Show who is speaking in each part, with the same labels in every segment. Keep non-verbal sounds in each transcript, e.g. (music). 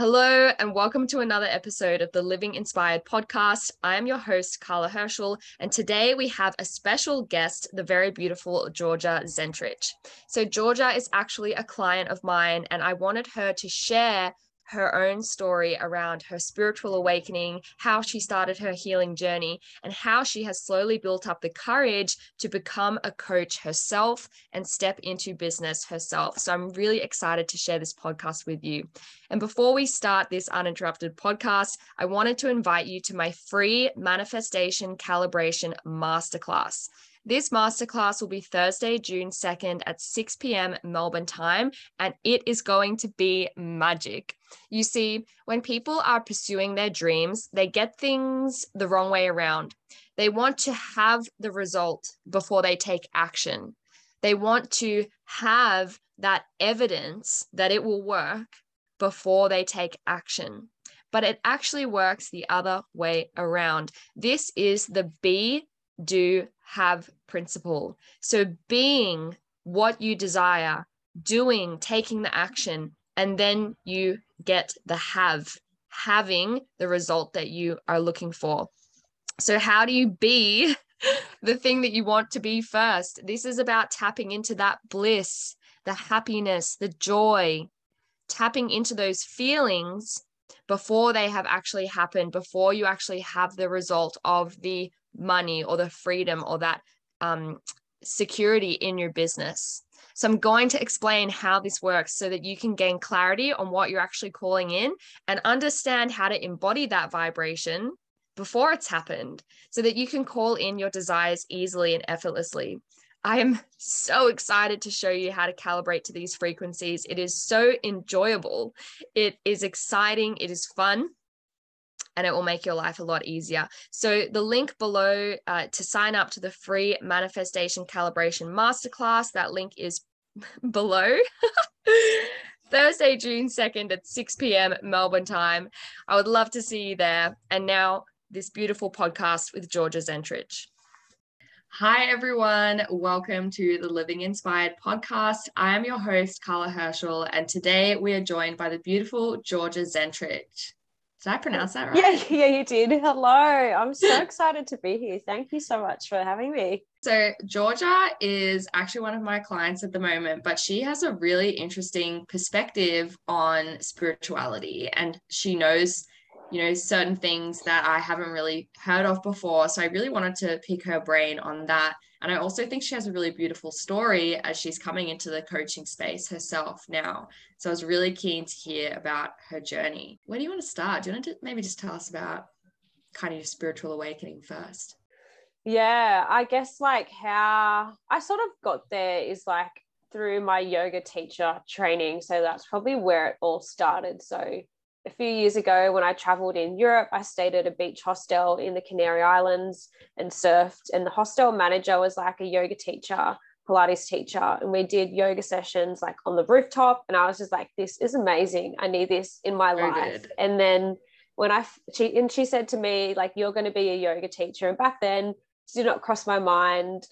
Speaker 1: Hello, and welcome to another episode of the Living Inspired podcast. I am your host, Karla Herschel, and today we have a special guest, the very beautiful Georgia Zentrich. So, Georgia is actually a client of mine, and I wanted her to share her own story around her spiritual awakening, how she started her healing journey, and how she has slowly built up the courage to become a coach herself and step into business herself. So I'm really excited to share this podcast with you. And before we start this uninterrupted podcast, I wanted to invite you to my free manifestation calibration masterclass. This masterclass will be Thursday, June 2nd at 6 p.m. Melbourne time, and it is going to be magic. You see, when people are pursuing their dreams, they get things the wrong way around. They want to have the result before they take action. They want to have that evidence that it will work before they take action. But it actually works the other way around. This is the be, do, have principle. So being what you desire, doing, taking the action, and then you get the have, having the result that you are looking for. So, how do you be (laughs) the thing that you want to be first? This is about tapping into that bliss, the happiness, the joy, tapping into those feelings before they have actually happened, before you actually have the result of the money or the freedom or that um, security in your business. So I'm going to explain how this works so that you can gain clarity on what you're actually calling in and understand how to embody that vibration before it's happened so that you can call in your desires easily and effortlessly. I am so excited to show you how to calibrate to these frequencies. It is so enjoyable. It is exciting. It is fun and it will make your life a lot easier. So, the link below uh, to sign up to the free manifestation calibration masterclass, that link is (laughs) below. (laughs) Thursday, June 2nd at 6 p.m. Melbourne time. I would love to see you there. And now, this beautiful podcast with Georgia Zentrich. Hi, everyone. Welcome to the Living Inspired podcast. I am your host, Karla Herschel, and today we are joined by the beautiful Georgia Zentrich. Did I pronounce that right?
Speaker 2: Yeah, (laughs) yeah, you did. Hello. I'm so (laughs) excited to be here. Thank you so much for having me.
Speaker 1: So, Georgia is actually one of my clients at the moment, but she has a really interesting perspective on spirituality and she knows, you know, certain things that I haven't really heard of before. So, I really wanted to pick her brain on that and I also think she has a really beautiful story as she's coming into the coaching space herself now. So I was really keen to hear about her journey. Where do you want to start? Do you want to maybe just tell us about kind of your spiritual awakening first?
Speaker 2: Yeah, I guess like how I sort of got there is like through my yoga teacher training. So that's probably where it all started. So a few years ago when I traveled in Europe, I stayed at a beach hostel in the Canary Islands and surfed. And the hostel manager was like a yoga teacher, Pilates teacher. And we did yoga sessions like on the rooftop. And I was just like, this is amazing. I need this in my Very life. Good. And then when I, she, and she said to me, like, you're going to be a yoga teacher. And back then, did not cross my mind.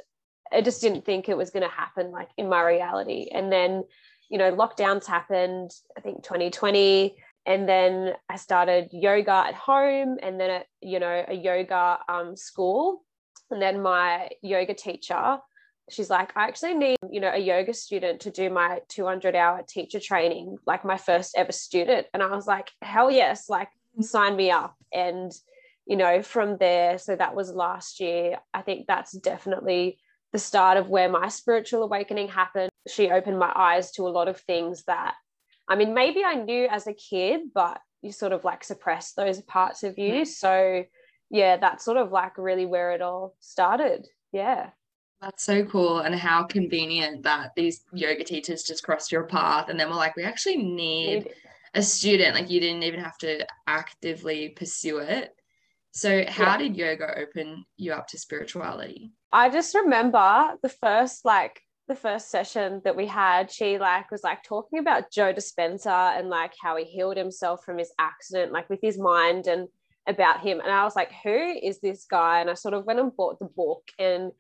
Speaker 2: I just didn't think it was going to happen like in my reality. And then, you know, lockdowns happened, I think 2020 and then I started yoga at home and then at you know a yoga um, school. And then my yoga teacher she's like I actually need you know a yoga student to do my 200 hour teacher training like my first ever student. And I was like hell yes like sign me up. And you know from there so that was last year I think that's definitely the start of where my spiritual awakening happened. She opened my eyes to a lot of things that I mean, maybe I knew as a kid, but you sort of like suppress those parts of you. Mm. So, yeah, that's sort of like really where it all started. Yeah.
Speaker 1: That's so cool. And how convenient that these yoga teachers just crossed your path and then we're like, we actually need a student. Like, you didn't even have to actively pursue it. So, how yeah. did yoga open you up to spirituality?
Speaker 2: I just remember the first like the first session that we had, she like was like talking about Joe Dispenza and like how he healed himself from his accident, like with his mind and about him. And I was like, who is this guy? And I sort of went and bought the book and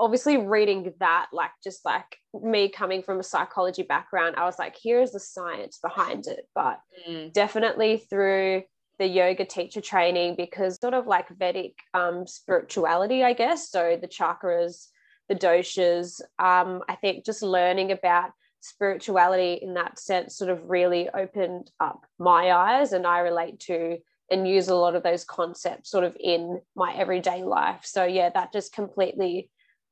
Speaker 2: obviously reading that, like just like me coming from a psychology background, I was like, here's the science behind it. But mm. definitely through the yoga teacher training, because sort of like Vedic um, spirituality, I guess. So the chakras, the doshas, um, I think just learning about spirituality in that sense sort of really opened up my eyes and I relate to and use a lot of those concepts sort of in my everyday life. So yeah, that just completely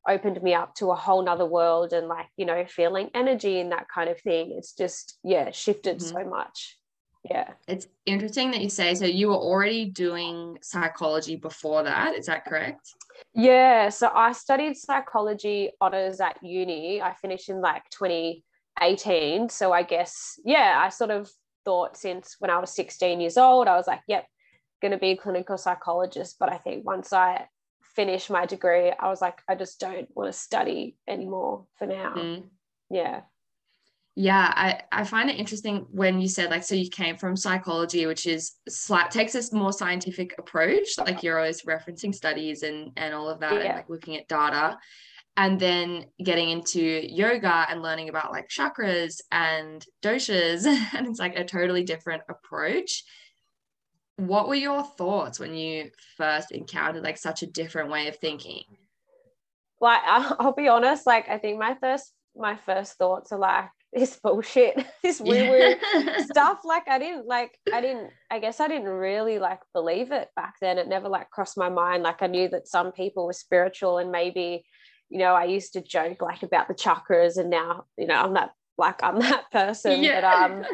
Speaker 2: opened me up to a whole nother world and like, you know, feeling energy and that kind of thing. It's just, yeah, shifted mm-hmm. so much. Yeah.
Speaker 1: It's interesting that you say so you were already doing psychology before that. Is that correct?
Speaker 2: Yeah. So I studied psychology honors at uni. I finished in like 2018. So I guess, yeah, I sort of thought since when I was 16 years old, I was like, yep, going to be a clinical psychologist. But I think once I finished my degree, I was like, I just don't want to study anymore for now. Mm. Yeah.
Speaker 1: Yeah, I, I find it interesting when you said like so you came from psychology, which is slight takes a more scientific approach, like you're always referencing studies and and all of that yeah. and like looking at data and then getting into yoga and learning about like chakras and doshas (laughs) and it's like a totally different approach what were your thoughts when you first encountered like such a different way of thinking
Speaker 2: like (laughs) i'll be honest like i think my first my first thoughts are like this bullshit this woo woo yeah. (laughs) stuff like i didn't like i didn't i guess i didn't really like believe it back then it never like crossed my mind like i knew that some people were spiritual and maybe you know, I used to joke like about the chakras and now, you know, I'm that like I'm (laughs) that person. Yeah. But um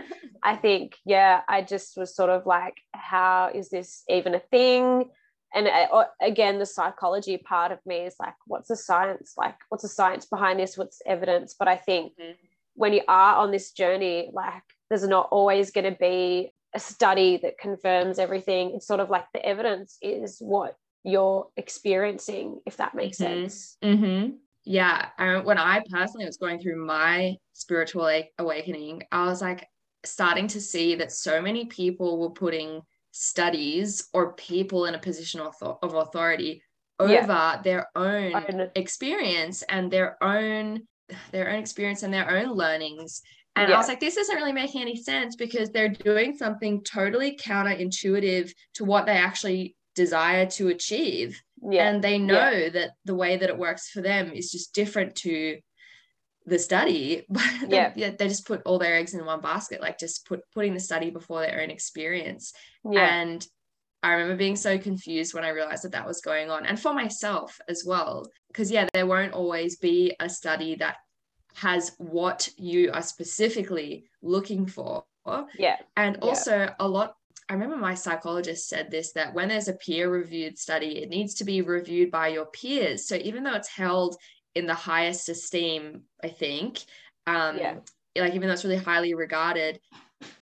Speaker 2: I think, yeah, I just was sort of like, how is this even a thing? And uh, again, the psychology part of me is like, what's the science? Like, what's the science behind this? What's evidence? But I think mm-hmm. When you are on this journey, like, there's not always going to be a study that confirms everything. It's sort of like the evidence is what you're experiencing, if that makes mm-hmm. sense.
Speaker 1: Mm-hmm. Yeah. I, when I personally was going through my spiritual awakening, I was like starting to see that so many people were putting studies or people in a position of, of authority over yeah. their own experience and their own their own experience and their own learnings and yeah. I was like, this isn't really making any sense because they're doing something totally counterintuitive to what they actually desire to achieve yeah. and they know yeah. that the way that it works for them is just different to the study (laughs) but yeah. they, they just put all their eggs in one basket like just put putting the study before their own experience and I remember being so confused when I realized that that was going on and for myself as well because yeah there won't always be a study that has what you are specifically looking for
Speaker 2: yeah
Speaker 1: and also yeah. a lot I remember my psychologist said this that when there's a peer reviewed study, it needs to be reviewed by your peers. So even though it's held in the highest esteem, I think, um, yeah. like even though it's really highly regarded,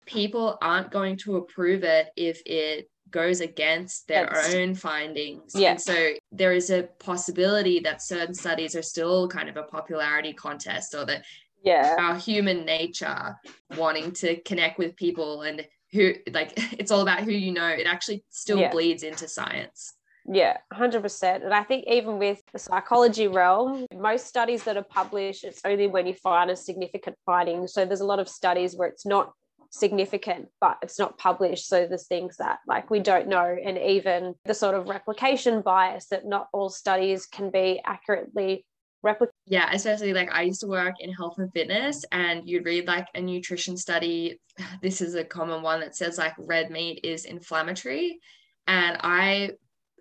Speaker 1: people aren't going to approve it if it goes against their That's, own findings.
Speaker 2: Yeah.
Speaker 1: And so there is a possibility that certain studies are still kind of a popularity contest or that
Speaker 2: yeah
Speaker 1: our human nature wanting to connect with people and who like (laughs) it's all about who you know it actually still yeah. bleeds into science
Speaker 2: yeah 100% and i think even with the psychology realm most studies that are published it's only when you find a significant finding so there's a lot of studies where it's not significant but it's not published so there's things that like we don't know and even the sort of replication bias that not all studies can be accurately replicated.
Speaker 1: yeah especially like i used to work in health and fitness and you'd read like a nutrition study (sighs) this is a common one that says like red meat is inflammatory and i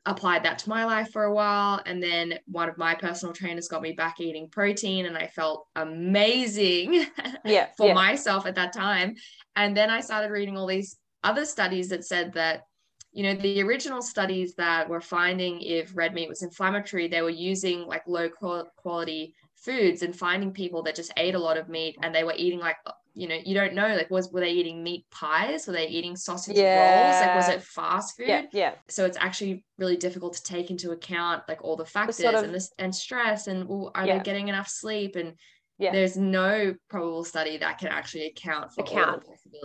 Speaker 1: applied that to my life for a while and then one of my personal trainers got me back eating protein and i felt amazing (laughs)
Speaker 2: yeah
Speaker 1: for
Speaker 2: yeah.
Speaker 1: myself at that time and then i started reading all these other studies that said that you know the original studies that were finding if red meat was inflammatory they were using like low quality foods and finding people that just ate a lot of meat and they were eating like you know you don't know like was were they eating meat pies were they eating sausage yeah. rolls like was it fast food
Speaker 2: yeah, yeah
Speaker 1: so it's actually really difficult to take into account like all the factors sort of, and this and stress and well, are yeah. they getting enough sleep and yeah. there's no probable study that can actually account for account.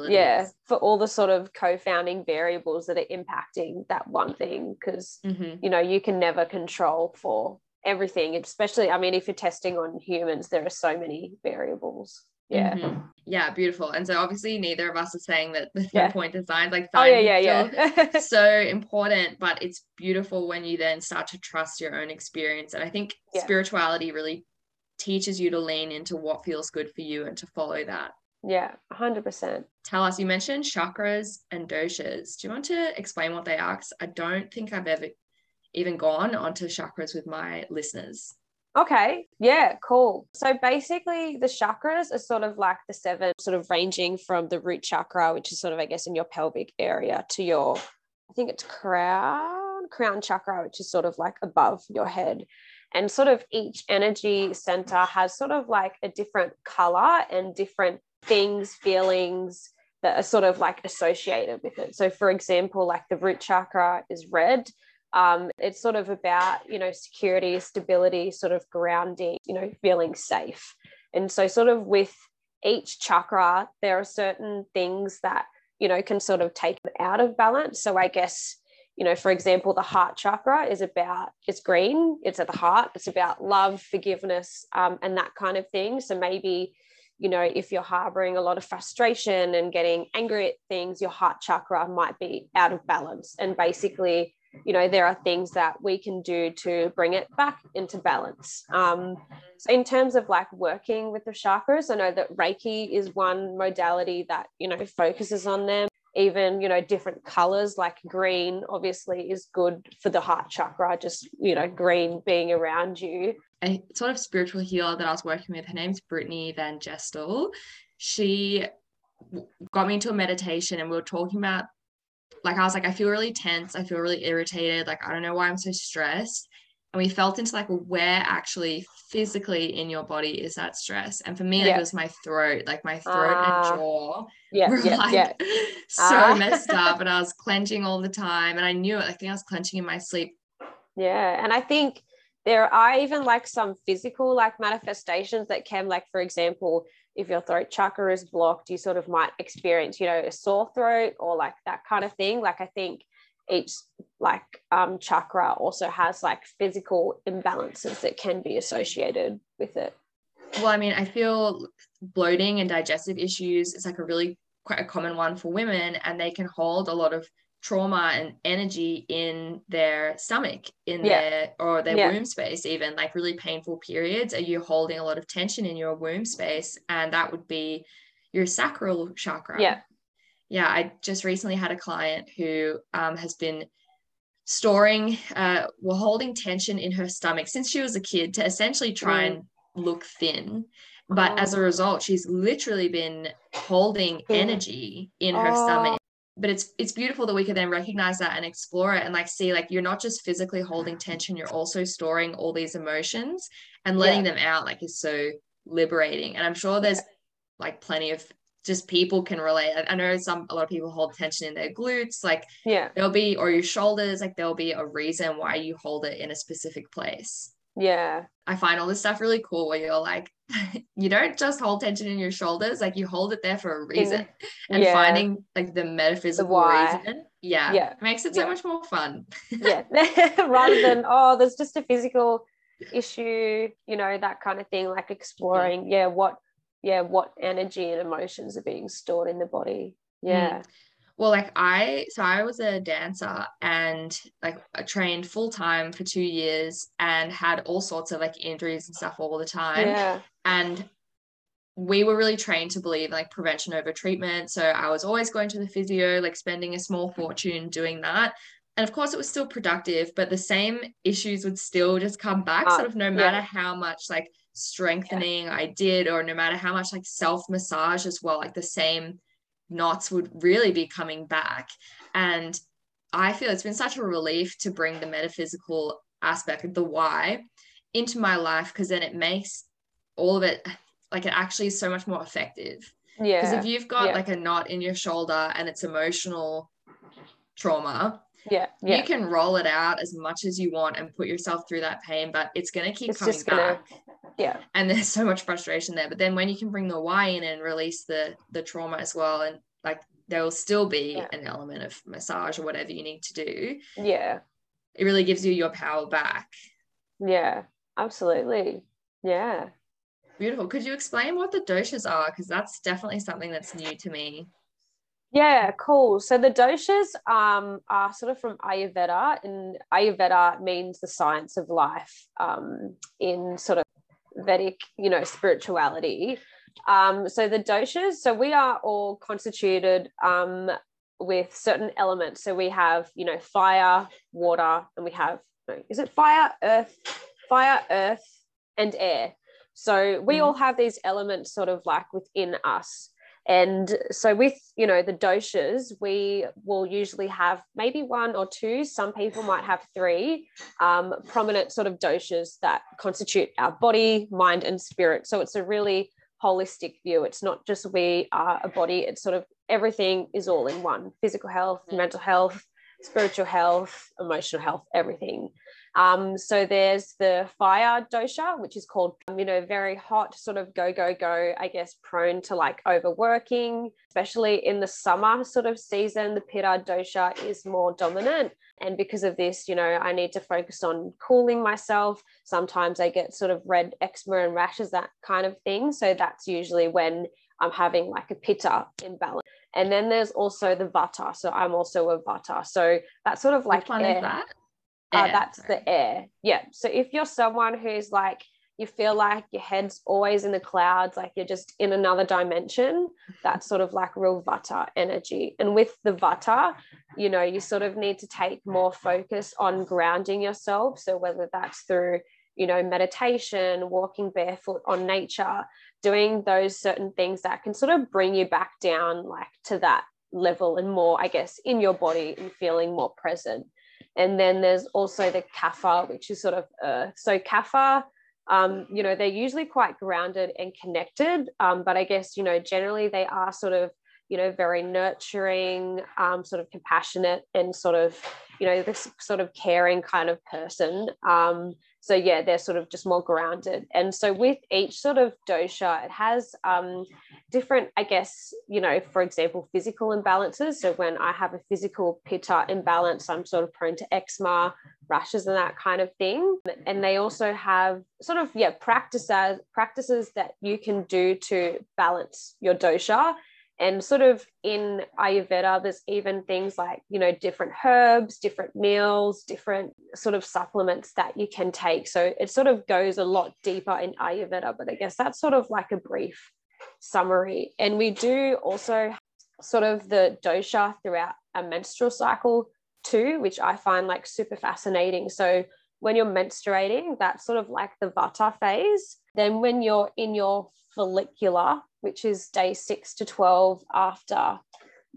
Speaker 2: Yeah, for all the sort of confounding variables that are impacting that one thing, because mm-hmm. you know you can never control for everything, especially, I mean, if you're testing on humans, there are so many variables. Yeah.
Speaker 1: Mm-hmm. Yeah, beautiful. And so obviously neither of us are saying that the
Speaker 2: Yeah.
Speaker 1: point design like
Speaker 2: Oh, yeah, yeah, yeah. (laughs)
Speaker 1: so important, but it's beautiful when you then start to trust your own experience. And I think
Speaker 2: Yeah.
Speaker 1: spirituality really teaches you to lean into what feels good for you and to follow that.
Speaker 2: yeah, 100%.
Speaker 1: Tell us, you mentioned chakras and doshas. Do you want to explain what they are? 'Cause I don't think I've ever even gone onto chakras with my listeners.
Speaker 2: Okay. Yeah, cool. So basically, the chakras are sort of like the seven, sort of ranging from the root chakra, which is sort of, I guess, in your pelvic area, to your, I think it's crown, crown chakra, which is sort of like above your head. And sort of each energy center has sort of like a different color and different things, feelings that are sort of like associated with it. So, for example, like the root chakra is red um, it's sort of about you know security stability sort of grounding you know feeling safe. And so sort of with each chakra there are certain things that you know can sort of take out of balance. So i guess you know for example the heart chakra is about it's green it's at the heart it's about love forgiveness um, and that kind of thing. So maybe you know if you're harboring a lot of frustration and getting angry at things your heart chakra might be out of balance. And basically you know there are things that we can do to bring it back into balance um, so in terms of like working with the chakras i know that reiki is one modality that you know focuses on them even you know different colors like green obviously is good for the heart chakra just you know green being around you
Speaker 1: a sort of spiritual healer that I was working with. Her name's Brittany Van Gestel. She got me into a meditation and we were talking about like I was like, I feel really tense, I feel really irritated, like I don't know why I'm so stressed. And we felt into like where actually physically in your body is that stress. And for me, like,
Speaker 2: Yeah.
Speaker 1: it was my throat, like my throat
Speaker 2: Ah.
Speaker 1: and jaw
Speaker 2: yeah
Speaker 1: were
Speaker 2: yeah
Speaker 1: like
Speaker 2: yeah (laughs)
Speaker 1: so
Speaker 2: Ah.
Speaker 1: messed (laughs) up. And I was clenching all the time. And I knew it. I think I was clenching in my sleep.
Speaker 2: Yeah. And I think there are even like some physical like manifestations that can, like, for example, if your throat chakra is blocked, you sort of might experience, you know, a sore throat or like that kind of thing. Like, I think each like um, chakra also has like physical imbalances that can be associated with it.
Speaker 1: Well, I mean, I feel bloating and digestive issues is like a really quite a common one for women, and they can hold a lot of trauma and energy in their stomach, in
Speaker 2: Yeah.
Speaker 1: their or their
Speaker 2: Yeah.
Speaker 1: womb space, even like really painful periods. Are you holding a lot of tension in your womb space? And that would be your sacral chakra.
Speaker 2: Yeah.
Speaker 1: Yeah. I just recently had a client who um, has been storing, uh, well, holding tension in her stomach since she was a kid to essentially try
Speaker 2: Mm.
Speaker 1: and look thin. But as a
Speaker 2: Oh.
Speaker 1: result, she's literally been holding energy in her
Speaker 2: Oh.
Speaker 1: stomach. But it's it's beautiful that we can then recognize that and explore it and like see like you're not just physically holding tension, you're also storing all these emotions and letting them out like is so liberating. And I'm sure there's like plenty of just people can relate. I- I know some a lot of people hold tension in their glutes, like
Speaker 2: Yeah.
Speaker 1: there'll be or your shoulders, like there'll be a reason why you hold it in a specific place.
Speaker 2: Yeah.
Speaker 1: I find all this stuff really cool where you're like, (laughs) you don't just hold tension in your shoulders, like you hold it there for a mm. reason. and
Speaker 2: yeah.
Speaker 1: finding like the metaphysical
Speaker 2: why.
Speaker 1: reason, yeah,
Speaker 2: Yeah.
Speaker 1: makes it so
Speaker 2: Yeah.
Speaker 1: much more fun.
Speaker 2: yeah (laughs) (laughs) rather than oh there's just a physical issue you know that kind of thing like exploring yeah what yeah what energy and emotions are being stored in the body mm. yeah
Speaker 1: Well, like I, so I was a dancer and like I trained full time for two years and had all sorts of like injuries and stuff all the time.
Speaker 2: yeah
Speaker 1: and we were really trained to believe like prevention over treatment so i was always going to the physio like spending a small fortune doing that and of course it was still productive but the same issues would still just come back
Speaker 2: Ah,
Speaker 1: sort of no
Speaker 2: yeah.
Speaker 1: matter how much like strengthening i did or no matter how much like self massage as well like the same knots would really be coming back and i feel it's been such a relief to bring the metaphysical aspect of the why into my life because then it makes all of it like it actually is so much more effective
Speaker 2: Yeah.
Speaker 1: because if you've got
Speaker 2: yeah.
Speaker 1: like a knot in your shoulder and it's emotional trauma
Speaker 2: yeah yeah
Speaker 1: you can roll it out as much as you want and put yourself through that pain but it's going to keep
Speaker 2: It's
Speaker 1: coming
Speaker 2: gonna-
Speaker 1: back
Speaker 2: yeah
Speaker 1: and there's (laughs) so much frustration there but then when you can bring the why in and release the the trauma as well and like there will still be
Speaker 2: Yeah.
Speaker 1: an element of massage or whatever you need to do
Speaker 2: yeah
Speaker 1: it really gives you your power back
Speaker 2: yeah absolutely. Yeah.
Speaker 1: Beautiful. Could you explain what the doshas are? Because that's definitely something that's new to me.
Speaker 2: Yeah, cool. So the doshas um, are sort of from Ayurveda, and Ayurveda means the science of life um, in sort of Vedic, you know, spirituality. Um, so the doshas, so we are all constituted um, with certain elements. So we have, you know, fire, water, and we have, is it fire, earth, fire, earth, and air. So we mm-hmm. all have these elements sort of like within us. And so with, you know, the doshas, we will usually have maybe one or two, some people might have three um, prominent sort of doshas that constitute our body, mind, and spirit. So it's a really holistic view. It's not just we are a body, it's sort of everything is all in one physical health, mm. mental health, spiritual health, emotional health, everything. Um, so there's the fire dosha, which is called, um, you know, very hot, sort of go, go, go, I guess, prone to like overworking, especially in the summer sort of season. The pitta dosha is more dominant. And because of this, you know, I need to focus on cooling myself. Sometimes I get sort of red eczema and rashes, that kind of thing. So that's usually when I'm having like a pitta imbalance. And then there's also the vata. So I'm also a vata. So that's sort of like
Speaker 1: Which one air. is that?
Speaker 2: Uh, that's sorry. the air. Yeah. So if you're someone who's like, you feel like your head's always in the clouds, like you're just in another dimension, that's sort of like real Vata energy. And with the Vata, you know, you sort of need to take more focus on grounding yourself. So whether that's through, you know, meditation, walking barefoot on nature, doing those certain things that can sort of bring you back down like to that level and more, I guess, in your body and feeling more present. And then there's also the kapha, which is sort of earth. So kapha, um, you know, they're usually quite grounded and connected, um, but I guess, you know, generally they are sort of, you know, very nurturing, um, sort of compassionate and sort of, you know, this sort of caring kind of person. Um, so yeah they're sort of just more grounded. And so with each sort of dosha it has um, different i guess you know for example physical imbalances. So when i have a physical pitta imbalance i'm sort of prone to eczema rashes and that kind of thing. And they also have sort of yeah practices practices that you can do to balance your dosha and sort of in ayurveda there's even things like you know different herbs different meals different sort of supplements that you can take. So it sort of goes a lot deeper in ayurveda but i guess that's sort of like a brief summary. And we do also sort of the dosha throughout a menstrual cycle too which i find like super fascinating. So when you're menstruating that's sort of like the vata phase then when you're in your follicular which is day six to 12 after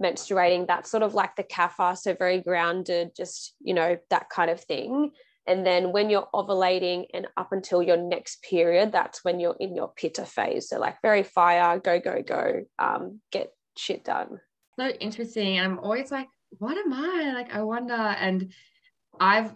Speaker 2: menstruating. That's sort of like the kapha, so very grounded, just, you know, that kind of thing. And then when you're ovulating and up until your next period, that's when you're in your pitta phase. So, like, very fire, go, go, go, um, get shit done.
Speaker 1: So interesting. I'm always like, what am I? Like, I wonder. And I've,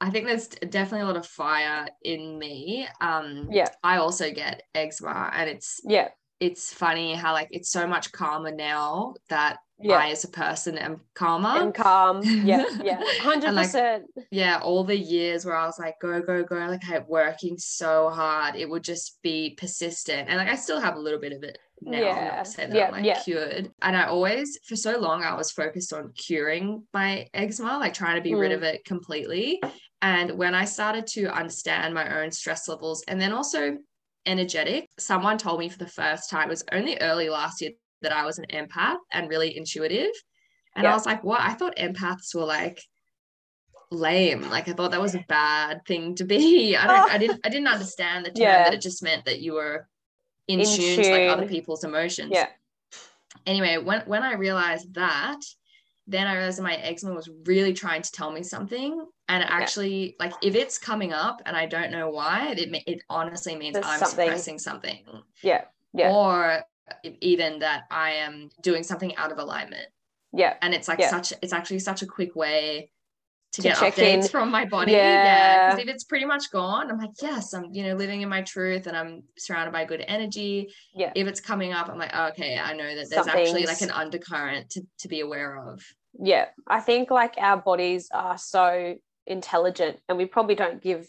Speaker 1: I think there's definitely a lot of fire in me. Um,
Speaker 2: yeah.
Speaker 1: I also get eczema, and it's
Speaker 2: yeah
Speaker 1: it's funny how like it's so much calmer now that yeah. I as a person am calmer
Speaker 2: and calm. Yeah, (laughs) yeah, hundred like, percent.
Speaker 1: Yeah, all the years where I was like go go go, like I working so hard, it would just be persistent, and like I still have a little bit of it now. Yeah, say that yeah, I'm like yeah. cured. And I always, for so long, I was focused on curing my eczema, like trying to be mm. rid of it completely. And when I started to understand my own stress levels, and then also energetic. Someone told me for the first time, it was only early last year that I was an empath and really intuitive. And yeah. I was like, what? I thought empaths were like lame. Like I thought that was a bad thing to be. (laughs) I don't I didn't I didn't (laughs) understand the term yeah. that it just meant that you were in, in tune, tune to like other people's emotions.
Speaker 2: Yeah.
Speaker 1: Anyway, when when I realized that, then I realized that my eczema was really trying to tell me something. And actually, yeah. like if it's coming up and I don't know why, it it honestly means There's I'm something. suppressing something.
Speaker 2: Yeah. Yeah.
Speaker 1: Or even that I am doing something out of alignment.
Speaker 2: Yeah.
Speaker 1: And it's like
Speaker 2: yeah.
Speaker 1: such it's actually such a quick way to, to get updates in. from my body. Yeah. Because yeah. if it's pretty much gone, I'm like, yes, I'm, you know, living in my truth and I'm surrounded by good energy.
Speaker 2: Yeah.
Speaker 1: If it's coming up, I'm like, oh, okay, I know that there's actually like an undercurrent to, to be aware of.
Speaker 2: Yeah. I think like our bodies are so intelligent and we probably don't give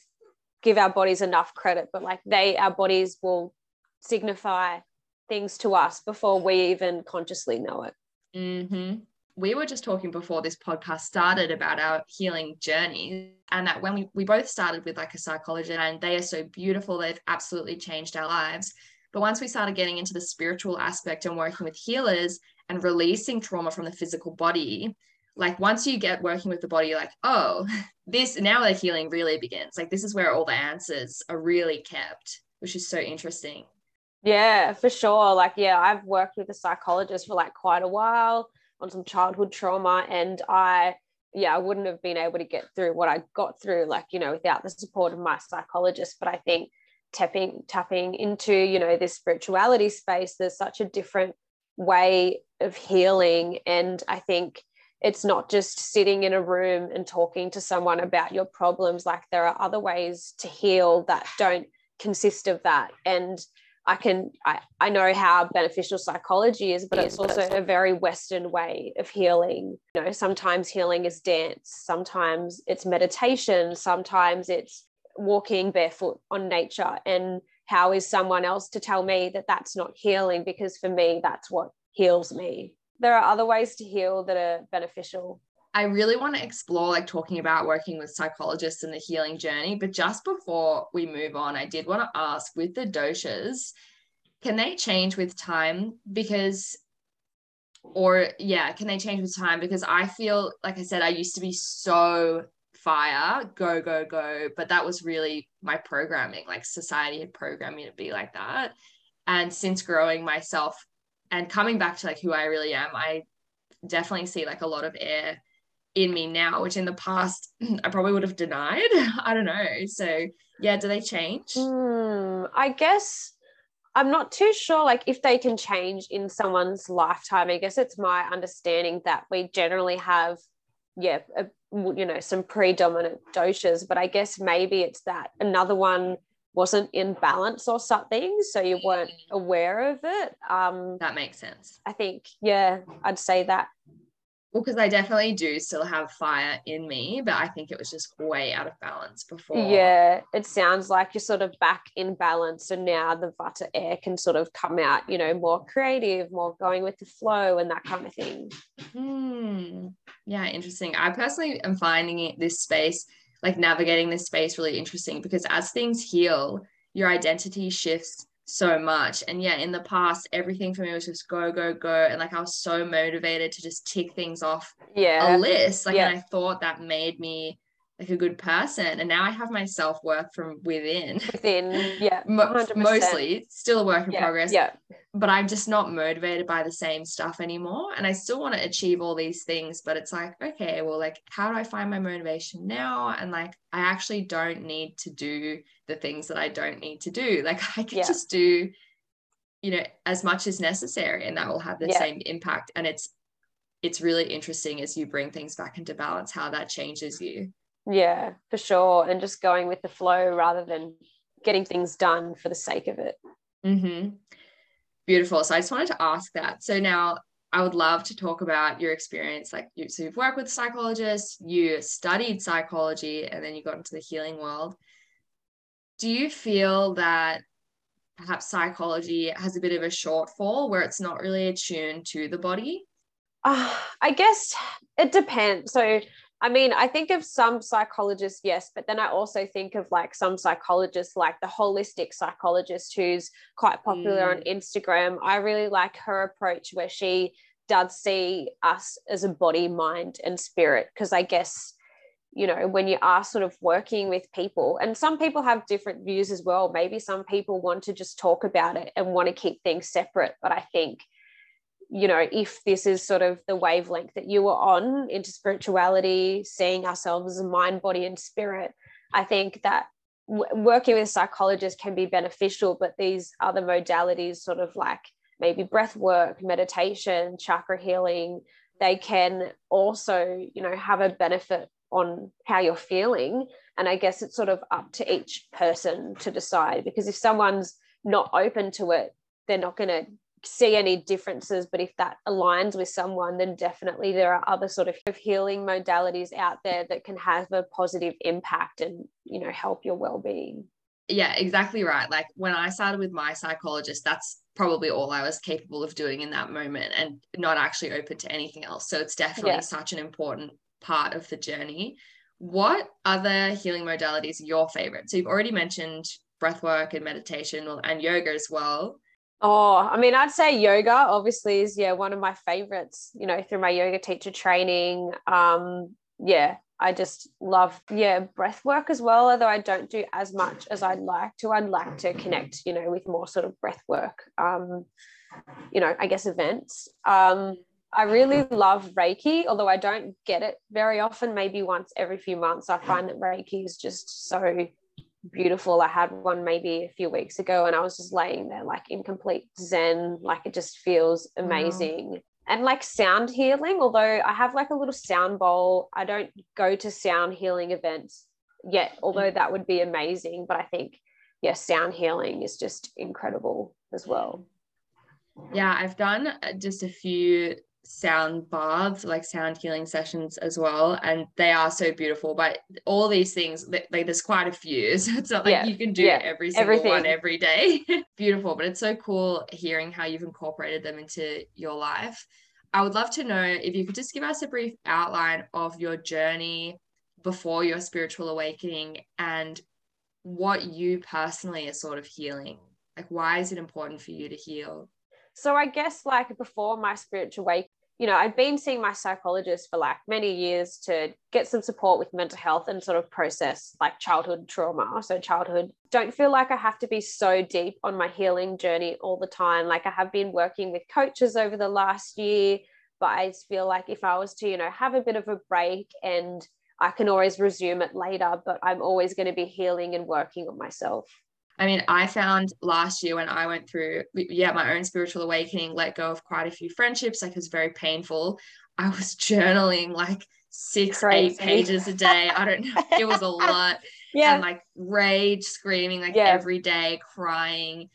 Speaker 2: give our bodies enough credit, but like they, our bodies will signify things to us before we even consciously know it.
Speaker 1: Mm-hmm. We were just talking before this podcast started about our healing journey, and that when we, we both started with like a psychologist, and they are so beautiful, they've absolutely changed our lives. But once we started getting into the spiritual aspect and working with healers and releasing trauma from the physical body, like once you get working with the body, you're like, oh, (laughs) this now the healing really begins. Like, this is where all the answers are really kept, which is so interesting.
Speaker 2: Yeah, for sure. Like, yeah, I've worked with a psychologist for like quite a while on some childhood trauma, and I, yeah, I wouldn't have been able to get through what I got through, like, you know, without the support of my psychologist. But I think tapping tapping into you know this spirituality space there's such a different way of healing. And i think it's not just sitting in a room and talking to someone about your problems. Like there are other ways to heal that don't consist of that. And i can i, I know how beneficial psychology is but it's also a very western way of healing. You know sometimes healing is dance sometimes it's meditation sometimes it's walking barefoot on nature. And how is someone else to tell me that that's not healing? Because for me that's what heals me there are other ways to heal that are beneficial
Speaker 1: I really want to explore like talking about working with psychologists and the healing journey. But just before we move on, I did want to ask with the doshas, can they change with time? Because, or yeah, can they change with time? Because I feel, like I said, I used to be so fire, go, go, go. But that was really my programming. Like society had programmed me to be like that. And since growing myself and coming back to like who I really am, I definitely see like a lot of air in me now, which in the past (clears throat) I probably would have denied. (laughs) I don't know. So yeah, do they change?
Speaker 2: Mm, I guess I'm not too sure like if they can change in someone's lifetime. I guess it's my understanding that we generally have yeah, a, you know, some predominant doshas, but I guess maybe it's that another one wasn't in balance or something, so you weren't mm. aware of it. Um,
Speaker 1: that makes sense.
Speaker 2: I think, yeah, I'd say that
Speaker 1: well, because I definitely do still have fire in me, but I think it was just way out of balance before.
Speaker 2: Yeah, it sounds like you're sort of back in balance. So now the Vata air can sort of come out, you know, more creative, more going with the flow and that kind of thing.
Speaker 1: Hmm. Yeah, interesting. I personally am finding it, this space, like navigating this space, really interesting because as things heal, your identity shifts so much. And yeah, in the past, everything for me was just go, go, go. And like I was so motivated to just tick things off
Speaker 2: yeah.
Speaker 1: a list. Like, yeah. and I thought that made me like a good person. And now I have my self worth from within.
Speaker 2: Within, (laughs) yeah. mostly
Speaker 1: still a work in
Speaker 2: yeah.
Speaker 1: progress.
Speaker 2: Yeah.
Speaker 1: But I'm just not motivated by the same stuff anymore. And I still want to achieve all these things. But it's like, okay, well, like, how do I find my motivation now? And like, I actually don't need to do the things that I don't need to do. (laughs) Like, I can yeah. just do, you know, as much as necessary, and that will have the yeah. same impact. And it's, it's really interesting as you bring things back into balance how that changes you
Speaker 2: yeah, for sure. And just going with the flow rather than getting things done for the sake of it.
Speaker 1: Mm-hmm. Beautiful. So I just wanted to ask that. So now I would love to talk about your experience. Like you, so you've worked with psychologists, you studied psychology, and then you got into the healing world. Do you feel that perhaps psychology has a bit of a shortfall where it's not really attuned to the body?
Speaker 2: Uh, I guess it depends. So I mean, I think of some psychologists, yes, but then I also think of like some psychologists, like the holistic psychologist who's quite popular mm. on Instagram. I really like her approach where she does see us as a body, mind, and spirit. Because I guess, you know, when you are sort of working with people, and some people have different views as well. Maybe some people want to just talk about it and want to keep things separate. But I think you know, if this is sort of the wavelength that you were on into spirituality, seeing ourselves as mind, body, and spirit, I think that w- working with psychologists can be beneficial, but these other modalities, sort of like maybe breath work, meditation, chakra healing, they can also, you know, have a benefit on how you're feeling. And I guess it's sort of up to each person to decide because if someone's not open to it, they're not going to see any differences but if that aligns with someone then definitely there are other sort of healing modalities out there that can have a positive impact and you know help your well-being.
Speaker 1: Yeah exactly right. Like when i started with my psychologist that's probably all i was capable of doing in that moment and not actually open to anything else. So it's definitely yeah. such an important part of the journey. What other healing modalities are your favorite? So you've already mentioned breath work and meditation and yoga as well
Speaker 2: Oh, I mean, I'd say yoga obviously is yeah one of my favorites. You know, through my yoga teacher training. Um, yeah, I just love yeah breath work as well. Although I don't do as much as I'd like to. I'd like to connect, you know, with more sort of breath work. Um, you know, I guess events. Um, I really love Reiki, although I don't get it very often. Maybe once every few months. I find that Reiki is just so beautiful. I had one maybe a few weeks ago and I was just laying there like in complete zen, like it just feels amazing. Wow. And like sound healing, although I have like a little sound bowl, I don't go to sound healing events yet, although that would be amazing. But I think, yeah, sound healing is just incredible as well.
Speaker 1: Yeah, I've done uh, just a few sound baths like sound healing sessions as well. And they are so beautiful. But all these things like there's quite a few. (laughs) So it's not like yeah. you can do yeah. every single Everything. one every day. (laughs) Beautiful. But it's so cool hearing how you've incorporated them into your life. I would love to know if you could just give us a brief outline of your journey before your spiritual awakening and what you personally are sort of healing. Like why is it important for you to heal?
Speaker 2: So I guess like before my spiritual you know, I'd been seeing my psychologist for like many years to get some support with mental health and sort of process like childhood trauma. So childhood, don't feel like I have to be so deep on my healing journey all the time. Like I have been working with coaches over the last year, but I feel like if I was to, you know, have a bit of a break and I can always resume it later, but I'm always going to be healing and working on myself.
Speaker 1: I mean, I found last year when I went through, yeah, my own spiritual awakening, let go of quite a few friendships, like it was very painful. I was (laughs) journaling like six, Crazy. eight pages a day. I don't know. It was a lot. (laughs) yeah. And like rage, screaming like yeah. every day, crying.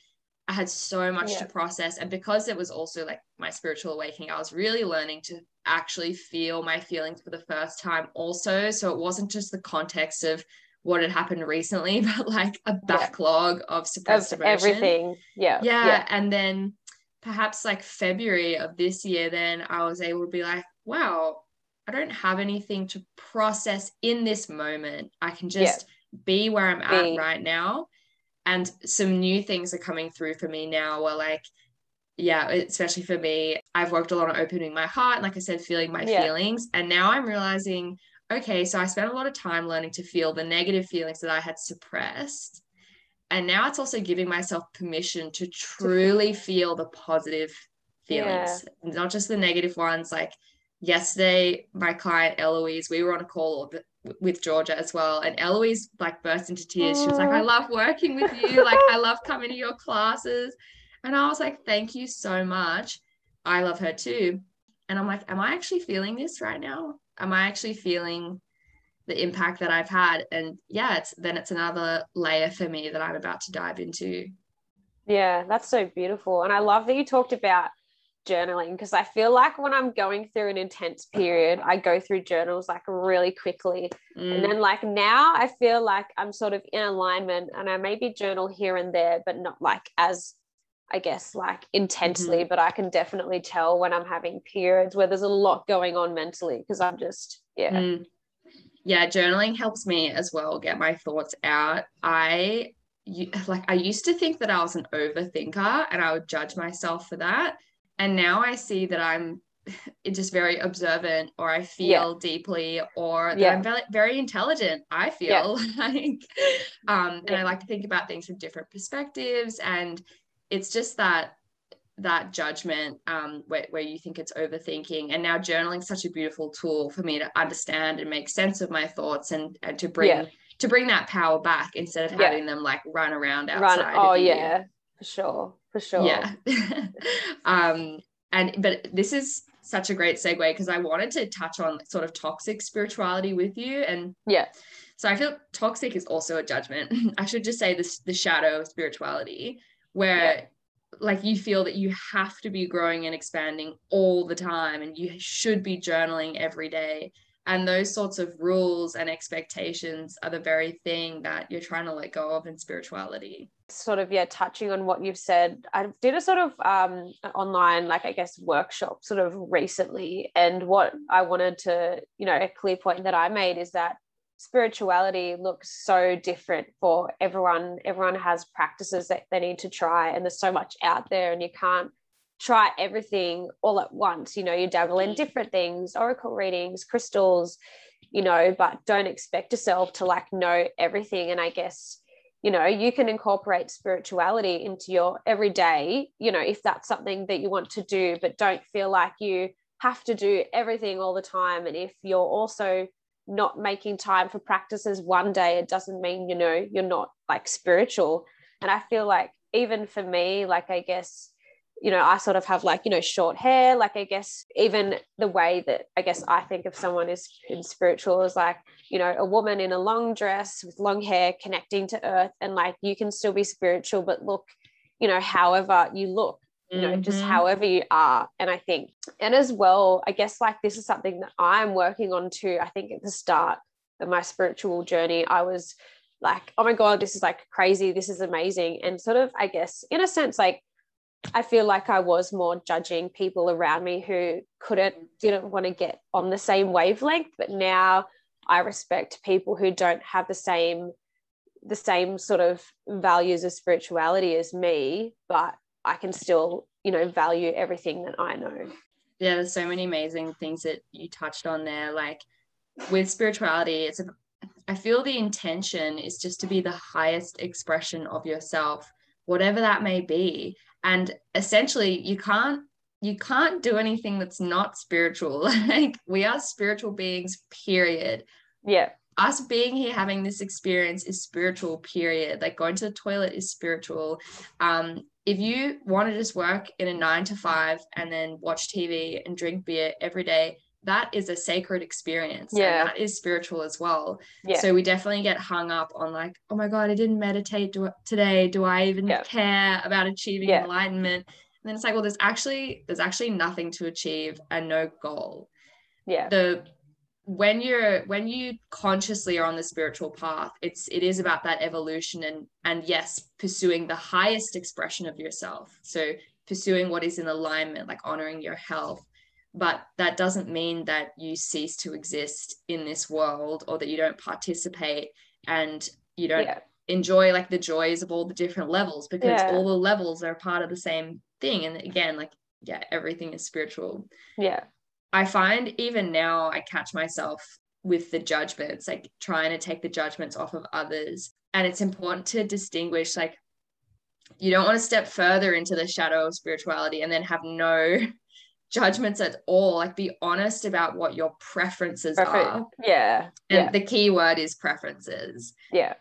Speaker 1: I had so much yeah. to process. And because it was also like my spiritual awakening, I was really learning to actually feel my feelings for the first time, also. So it wasn't just the context of what had happened recently, (laughs) but like a backlog yeah. of suppressed of emotion.
Speaker 2: everything. Yeah.
Speaker 1: yeah. Yeah. And then perhaps like February of this year, then I was able to be like, wow, I don't have anything to process in this moment. I can just yeah. be where I'm be. at right now. And some new things are coming through for me now where like, yeah, especially for me, I've worked a lot on opening my heart and like I said, feeling my yeah. feelings. And now I'm realizing okay, so I spent a lot of time learning to feel the negative feelings that I had suppressed. And now it's also giving myself permission to truly feel the positive feelings, yeah. not just the negative ones. Like yesterday, my client Eloise, we were on a call with Georgia as well. And Eloise like burst into tears. She was like, I love working with you. Like, I love coming to your classes. And I was like, thank you so much. I love her too. And I'm like, am I actually feeling this right now? Am I actually feeling the impact that I've had? And yeah, it's then it's another layer for me that I'm about to dive into.
Speaker 2: Yeah, that's so beautiful. And I love that you talked about journaling because I feel like when I'm going through an intense period, I go through journals like really quickly. Mm. And then, like, now I feel like I'm sort of in alignment and I maybe journal here and there, but not like as I guess, like intensely, mm-hmm. but I can definitely tell when I'm having periods where there's a lot going on mentally because I'm just, yeah. Mm.
Speaker 1: Yeah, journaling helps me as well get my thoughts out. I like I used to think that I was an overthinker and I would judge myself for that. And now I see that I'm (laughs) just very observant or I feel yeah. deeply or that yeah. I'm very, very intelligent. I feel yeah. (laughs) like um and I like to think about things from different perspectives and it's just that that judgment um, where, where you think it's overthinking. And now journaling such a beautiful tool for me to understand and make sense of my thoughts and, and to bring yeah. to bring that power back instead of having yeah. them like run around outside run,
Speaker 2: oh yeah. For sure. For sure.
Speaker 1: Yeah. (laughs) Um and but this is such a great segue because i wanted to touch on sort of toxic spirituality with you. And
Speaker 2: yeah.
Speaker 1: so i feel toxic is also a judgment. (laughs) I should just say this the shadow of spirituality where like you feel that you have to be growing and expanding all the time and you should be journaling every day. And those sorts of rules and expectations are the very thing that you're trying to let go of in spirituality.
Speaker 2: Sort of yeah touching on what you've said. I did a sort of um online like i guess workshop sort of recently. And what i wanted to you know a clear point that i made is that spirituality looks so different for everyone. Everyone has practices that they need to try and there's so much out there and you can't try everything all at once. You know you dabble in mm. different things oracle readings crystals you know but don't expect yourself to like know everything. And i guess you know you can incorporate spirituality into your everyday you know if that's something that you want to do but don't feel like you have to do everything all the time. And if you're also not making time for practices one day it doesn't mean you know you're not like spiritual. And i feel like even for me like i guess you know i sort of have like you know short hair. Like i guess even the way that i guess i think of someone is in spiritual is like you know a woman in a long dress with long hair connecting to earth. And like you can still be spiritual but look you know however you look you know mm-hmm. just however you are. And i think and as well i guess like this is something that i'm working on too. I think at the start of my spiritual journey i was like oh my god this is like crazy. This is amazing. And sort of i guess in a sense like I feel like I was more judging people around me who couldn't, didn't want to get on the same wavelength. But now I respect people who don't have the same, the same sort of values of spirituality as me, but I can still, you know, value everything that I know.
Speaker 1: Yeah, there's so many amazing things that you touched on there. Like with spirituality, it's a, I feel the intention is just to be the highest expression of yourself, whatever that may be. And essentially you can't you can't do anything that's not spiritual. (laughs) Like we are spiritual beings period.
Speaker 2: Yeah.
Speaker 1: Us being here having this experience is spiritual period. Like going to the toilet is spiritual. Um if you want to just work in a nine to five and then watch tv and drink beer every day that is a sacred experience.
Speaker 2: Yeah.
Speaker 1: that is spiritual as well.
Speaker 2: Yeah.
Speaker 1: So we definitely get hung up on like, oh my God, I didn't meditate do- today. Do I even yeah. care about achieving yeah. enlightenment? And then it's like, well, there's actually there's actually nothing to achieve and no goal.
Speaker 2: Yeah.
Speaker 1: The when you're when you consciously are on the spiritual path, it's it is about that evolution and and yes, pursuing the highest expression of yourself. So pursuing what is in alignment, like honoring your health, but that doesn't mean that you cease to exist in this world or that you don't participate and you don't yeah. enjoy like the joys of all the different levels because yeah. all the levels are part of the same thing and again like yeah everything is spiritual
Speaker 2: yeah
Speaker 1: i find even now i catch myself with the judgments like trying to take the judgments off of others. And it's important to distinguish like you don't want to step further into the shadow of spirituality and then have no (laughs) judgments at all. Like be honest about what your preferences Prefer- are.
Speaker 2: yeah
Speaker 1: and
Speaker 2: yeah.
Speaker 1: the key word is preferences.
Speaker 2: Yeah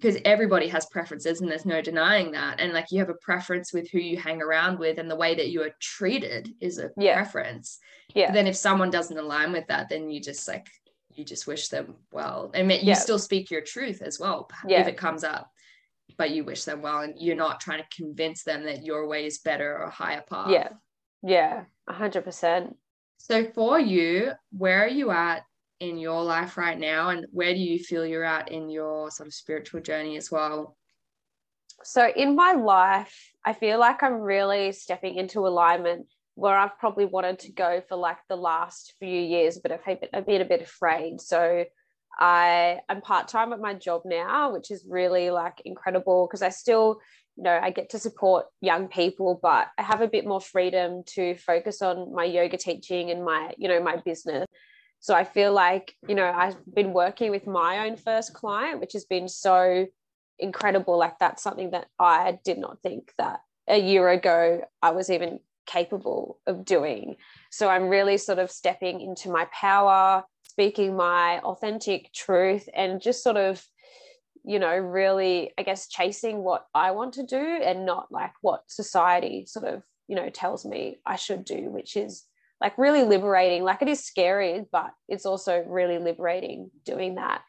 Speaker 1: because everybody has preferences and there's no denying that and like you have a preference with who you hang around with and the way that you are treated is a yeah. preference
Speaker 2: yeah
Speaker 1: but then if someone doesn't align with that then you just like you just wish them well and you yeah. still speak your truth as well yeah. if it comes up but you wish them well and you're not trying to convince them that your way is better or higher path
Speaker 2: yeah yeah, 100%.
Speaker 1: So, for you, where are you at in your life right now? And where do you feel you're at in your sort of spiritual journey as well?
Speaker 2: So, in my life, I feel like I'm really stepping into alignment where I've probably wanted to go for like the last few years, but I've been, I've been a bit afraid. So, I am part time at my job now, which is really like incredible because I still you know i get to support young people but i have a bit more freedom to focus on my yoga teaching and my you know my business so i feel like you know i've been working with my own first client which has been so incredible. Like that's something that i did not think that a year ago i was even capable of doing. So i'm really sort of stepping into my power speaking my authentic truth and just sort of you know, really, I guess, chasing what I want to do and not like what society sort of, you know, tells me I should do, which is like really liberating. Like it is scary, but it's also really liberating doing that.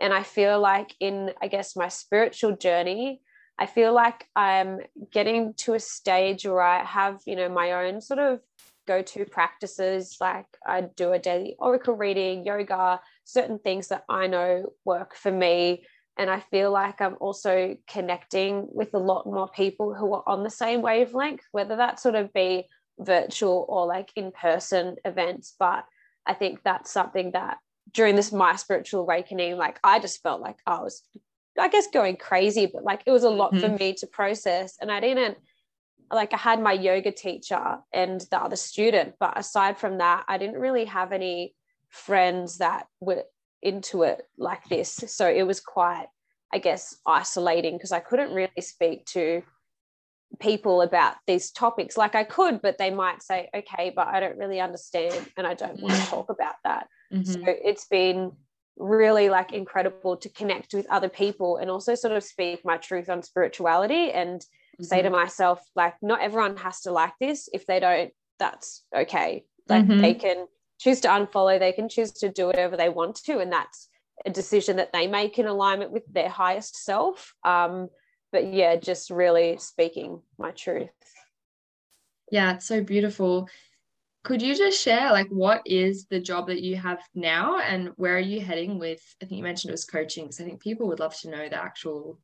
Speaker 2: And I feel like in, I guess, my spiritual journey, I feel like I'm getting to a stage where I have, you know, my own sort of go to practices. Like I do a daily oracle reading, yoga, certain things that I know work for me. And I feel like I'm also connecting with a lot more people who are on the same wavelength, whether that sort of be virtual or like in person events. But I think that's something that during this my spiritual awakening, like I just felt like I was, I guess, going crazy, but like it was a lot mm-hmm. for me to process. And I didn't like I had my yoga teacher and the other student, but aside from that, I didn't really have any friends that were into it like this. So it was quite, I guess, isolating because I couldn't really speak to people about these topics like I could, but they might say, okay, but I don't really understand and I don't want to mm. talk about that. Mm-hmm. So it's been really like incredible to connect with other people and also sort of speak my truth on spirituality and mm-hmm. say to mm-hmm. myself, like, not everyone has to like this. If they don't, that's okay. Like mm-hmm. they can choose to unfollow, they can choose to do whatever they want to. And that's a decision that they make in alignment with their highest self. Um, but yeah, just really speaking my truth.
Speaker 1: Yeah, it's so beautiful. Could you just share like what is the job that you have now and where are you heading with I think you mentioned it was coaching because I think people would love to know the actual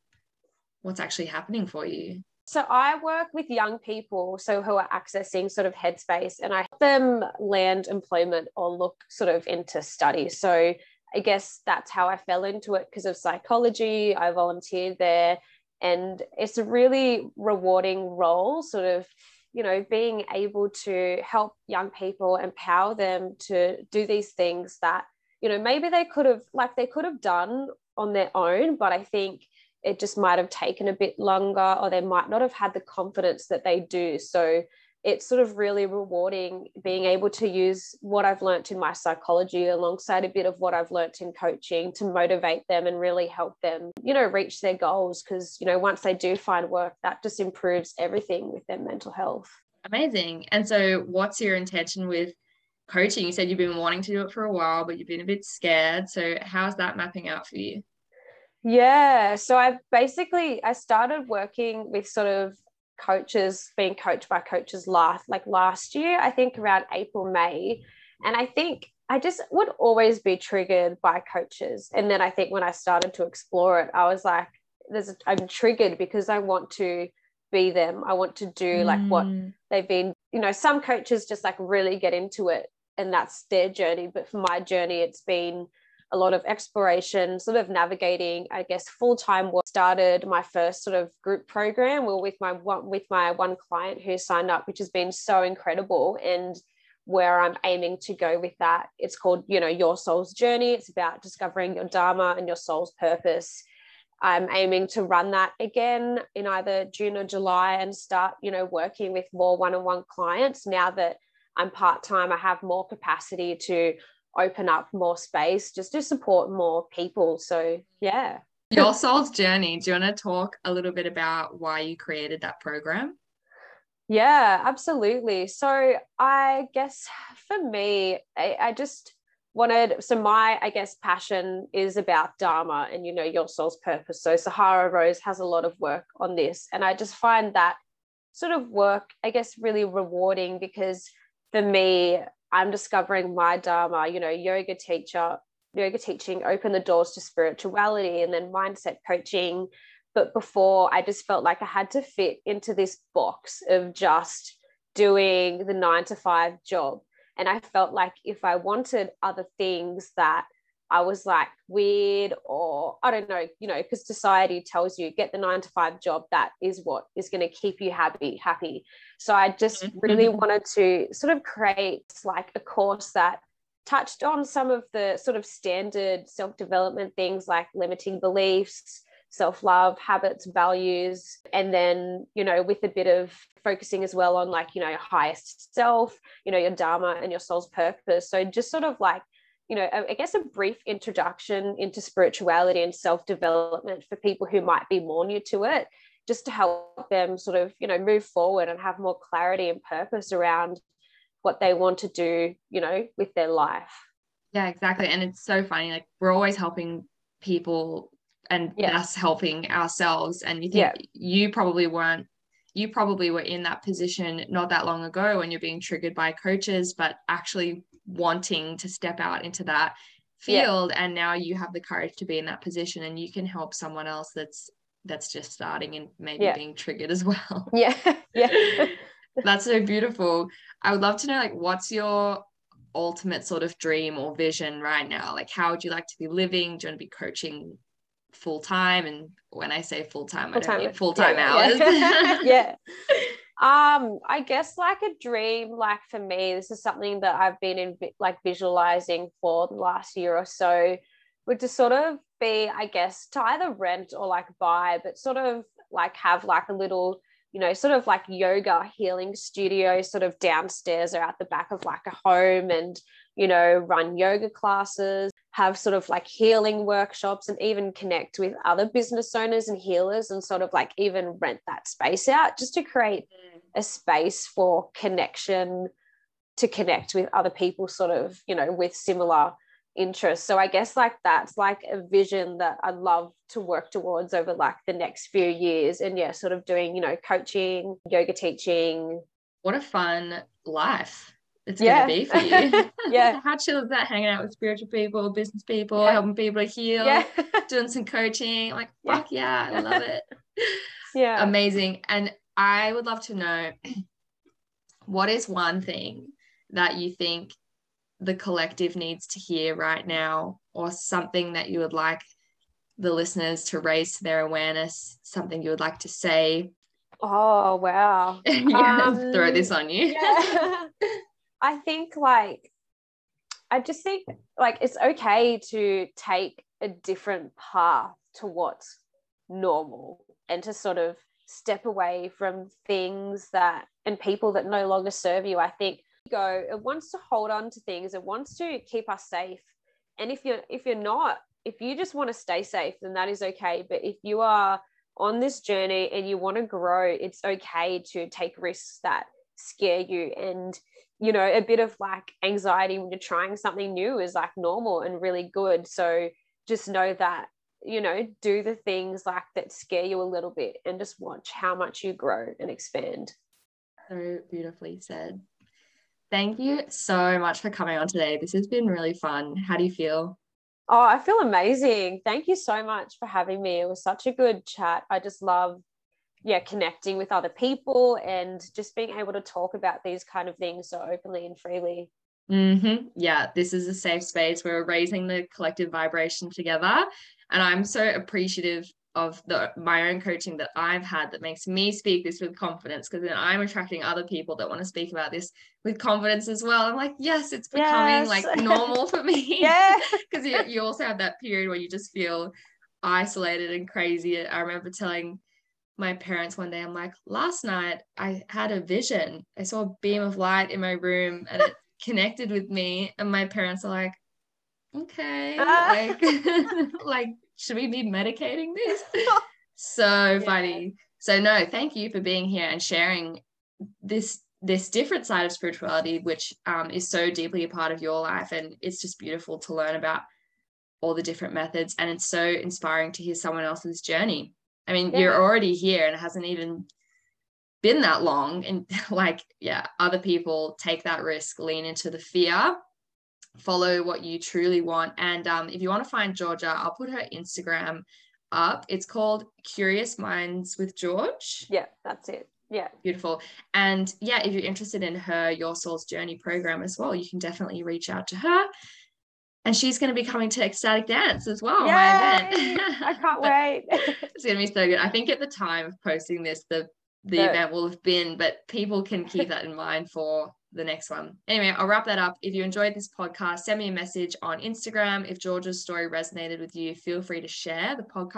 Speaker 1: what's actually happening for you.
Speaker 2: So I work with young people, so who are accessing sort of headspace, and I help them land employment or look sort of into study. So I guess that's how I fell into it because of psychology. I volunteered there, and it's a really rewarding role, sort of, you know, being able to help young people, empower them to do these things that, you know, maybe they could have, like, they could have done on their own, but I think it just might have taken a bit longer or they might not have had the confidence that they do. So it's sort of really rewarding being able to use what I've learnt in my psychology alongside a bit of what I've learnt in coaching to motivate them and really help them, you know, reach their goals. Because, you know, once they do find work, that just improves everything with their mental health.
Speaker 1: Amazing. And so, what's your intention with coaching? You said you've been wanting to do it for a while, but you've been a bit scared. So, how's that mapping out for you?
Speaker 2: Yeah. So I basically I started working with sort of coaches being coached by coaches last like last year, I think around April, May. And I think I just would always be triggered by coaches. And then I think when I started to explore it, I was like, there's a, I'm triggered because I want to be them. I want to do like what mm. they've been, you know, some coaches just like really get into it and that's their journey. But for my journey, it's been a lot of exploration, sort of navigating, I guess, full time work. Started my first sort of group program, with my one with my one client who signed up, which has been so incredible. And where I'm aiming to go with that, it's called, you know, Your Soul's Journey. It's about discovering your Dharma and your soul's purpose. I'm aiming to run that again in either June or July and start, you know, working with more one-on-one clients now that I'm part-time. I have more capacity to open up more space just to support more people. So, yeah.
Speaker 1: Your soul's journey. Do you want to talk a little bit about why you created that program?
Speaker 2: Yeah, absolutely. So, I guess for me, I, I just wanted so my i guess passion is about dharma and you know your soul's purpose so sahara rose has a lot of work on this and i just find that sort of work i guess really rewarding because for me I'm discovering my Dharma, you know, yoga teacher, yoga teaching opened the doors to spirituality and then mindset coaching. But before, I just felt like I had to fit into this box of just doing the nine to five job. And I felt like if I wanted other things that I was like weird or I don't know, you know, because society tells you get the nine to five job. That is what is going to keep you happy, happy. So I just mm-hmm. really wanted to sort of create like a course that touched on some of the sort of standard self-development things like limiting beliefs, self-love, habits, values, and then, you know, with a bit of focusing as well on like, you know, your highest self, you know, your dharma and your soul's purpose. So just sort of like you know, I guess a brief introduction into spirituality and self development for people who might be more new to it, just to help them sort of, you know, move forward and have more clarity and purpose around what they want to do, you know, with their life.
Speaker 1: Yeah, exactly. And it's so funny. Like, we're always helping people and
Speaker 2: Yeah.
Speaker 1: that's helping ourselves and you think
Speaker 2: Yeah.
Speaker 1: you probably weren't you probably were in that position not that long ago when you're being triggered by coaches but actually wanting to step out into that
Speaker 2: Yeah.
Speaker 1: field and now you have the courage to be in that position and you can help someone else that's that's just starting and maybe
Speaker 2: Yeah.
Speaker 1: being triggered as well (laughs)
Speaker 2: Yeah. yeah. (laughs)
Speaker 1: that's so beautiful i would love to know like what's your ultimate sort of dream or vision right now like how would you like to be living do you want to be coaching full time and when i say full time i don't mean full time
Speaker 2: yeah,
Speaker 1: hours (laughs)
Speaker 2: Yeah. yeah. Um, I guess like a dream, like for me, this is something that I've been in like visualizing for the last year or so, would to sort of be, I guess, to either rent or like buy, but sort of like have like a little, you know, sort of like yoga healing studio sort of downstairs or at the back of like a home and, you know, run yoga classes, have sort of like healing workshops and even connect with other business owners and healers and sort of like even rent that space out just to create a space for connection to connect with other people sort of you know with similar interests. So i guess like that's like a vision that i'd love to work towards over like the next few years. And yeah sort of doing you know coaching yoga teaching.
Speaker 1: What a fun life it's
Speaker 2: Yeah.
Speaker 1: gonna be for you. (laughs)
Speaker 2: Yeah.
Speaker 1: how chill is that hanging out with spiritual people business people
Speaker 2: Yeah.
Speaker 1: helping people to heal
Speaker 2: yeah.
Speaker 1: doing some coaching like (laughs) fuck yeah i love it.
Speaker 2: Yeah.
Speaker 1: Amazing. And i would love to know (clears throat) what is one thing that you think the collective needs to hear right now or something that you would like the listeners to raise to their awareness something you would like to say?
Speaker 2: Oh wow. (laughs)
Speaker 1: Yeah,
Speaker 2: Um,
Speaker 1: throw this on you.
Speaker 2: yeah. (laughs) I think like i just think like it's okay to take a different path to what's normal and to sort of step away from things that and people that no longer serve you. I think go it wants to hold on to things. It wants to keep us safe. And if you're if you're not if you just want to stay safe then that is okay. But if you are on this journey and you want to grow it's okay to take risks that scare you. And you know a bit of like anxiety when you're trying something new is like normal and really good. So just know that you know do the things like that scare you a little bit and just watch how much you grow and expand.
Speaker 1: So beautifully said. Thank you so much for coming on today. This has been really fun. How do you feel?
Speaker 2: Oh i feel amazing. Thank you so much for having me. It was such a good chat. I just love yeah connecting with other people and just being able to talk about these kind of things so openly and freely.
Speaker 1: Mm-hmm. Yeah, this is a safe space. We're raising the collective vibration together. And I'm so appreciative of the my own coaching that I've had that makes me speak this with confidence because then I'm attracting other people that want to speak about this with confidence as well. I'm like, yes, it's becoming
Speaker 2: Yes.
Speaker 1: like (laughs) normal for me. (laughs)
Speaker 2: yeah (laughs)
Speaker 1: Because you, you also have that period where you just feel isolated and crazy. I remember telling my parents one day, I'm like, last night I had a vision. I saw a beam of light in my room and it connected with me. And my parents are like, okay,
Speaker 2: Ah.
Speaker 1: like, (laughs) like, should we be medicating this? (laughs) So funny. So no, thank you for being here and sharing this this different side of spirituality, which um, is so deeply a part of your life, and it's just beautiful to learn about all the different methods, and it's so inspiring to hear someone else's journey. I mean, you're already here, and it hasn't even been that long, and (laughs) like, yeah, other people take that risk, lean into the fear, follow what you truly want, and um, if you want to find Georgia, I'll put her Instagram up. It's called Curious Minds with George.
Speaker 2: yeah that's it yeah
Speaker 1: Beautiful. And yeah, if you're interested in her Your Soul's Journey program as well, you can definitely reach out to her. And she's going to be coming to Ecstatic Dance as well. my
Speaker 2: Yay!
Speaker 1: event. (laughs)
Speaker 2: i can't (laughs) wait (laughs)
Speaker 1: It's going to be so good. I think at the time of posting this, the the
Speaker 2: The-
Speaker 1: event will have been, but people can keep that in mind for the next one. Anyway, I'll wrap that up. If you enjoyed this podcast, send me a message on Instagram. If Georgia's story resonated with you, feel free to share the podcast.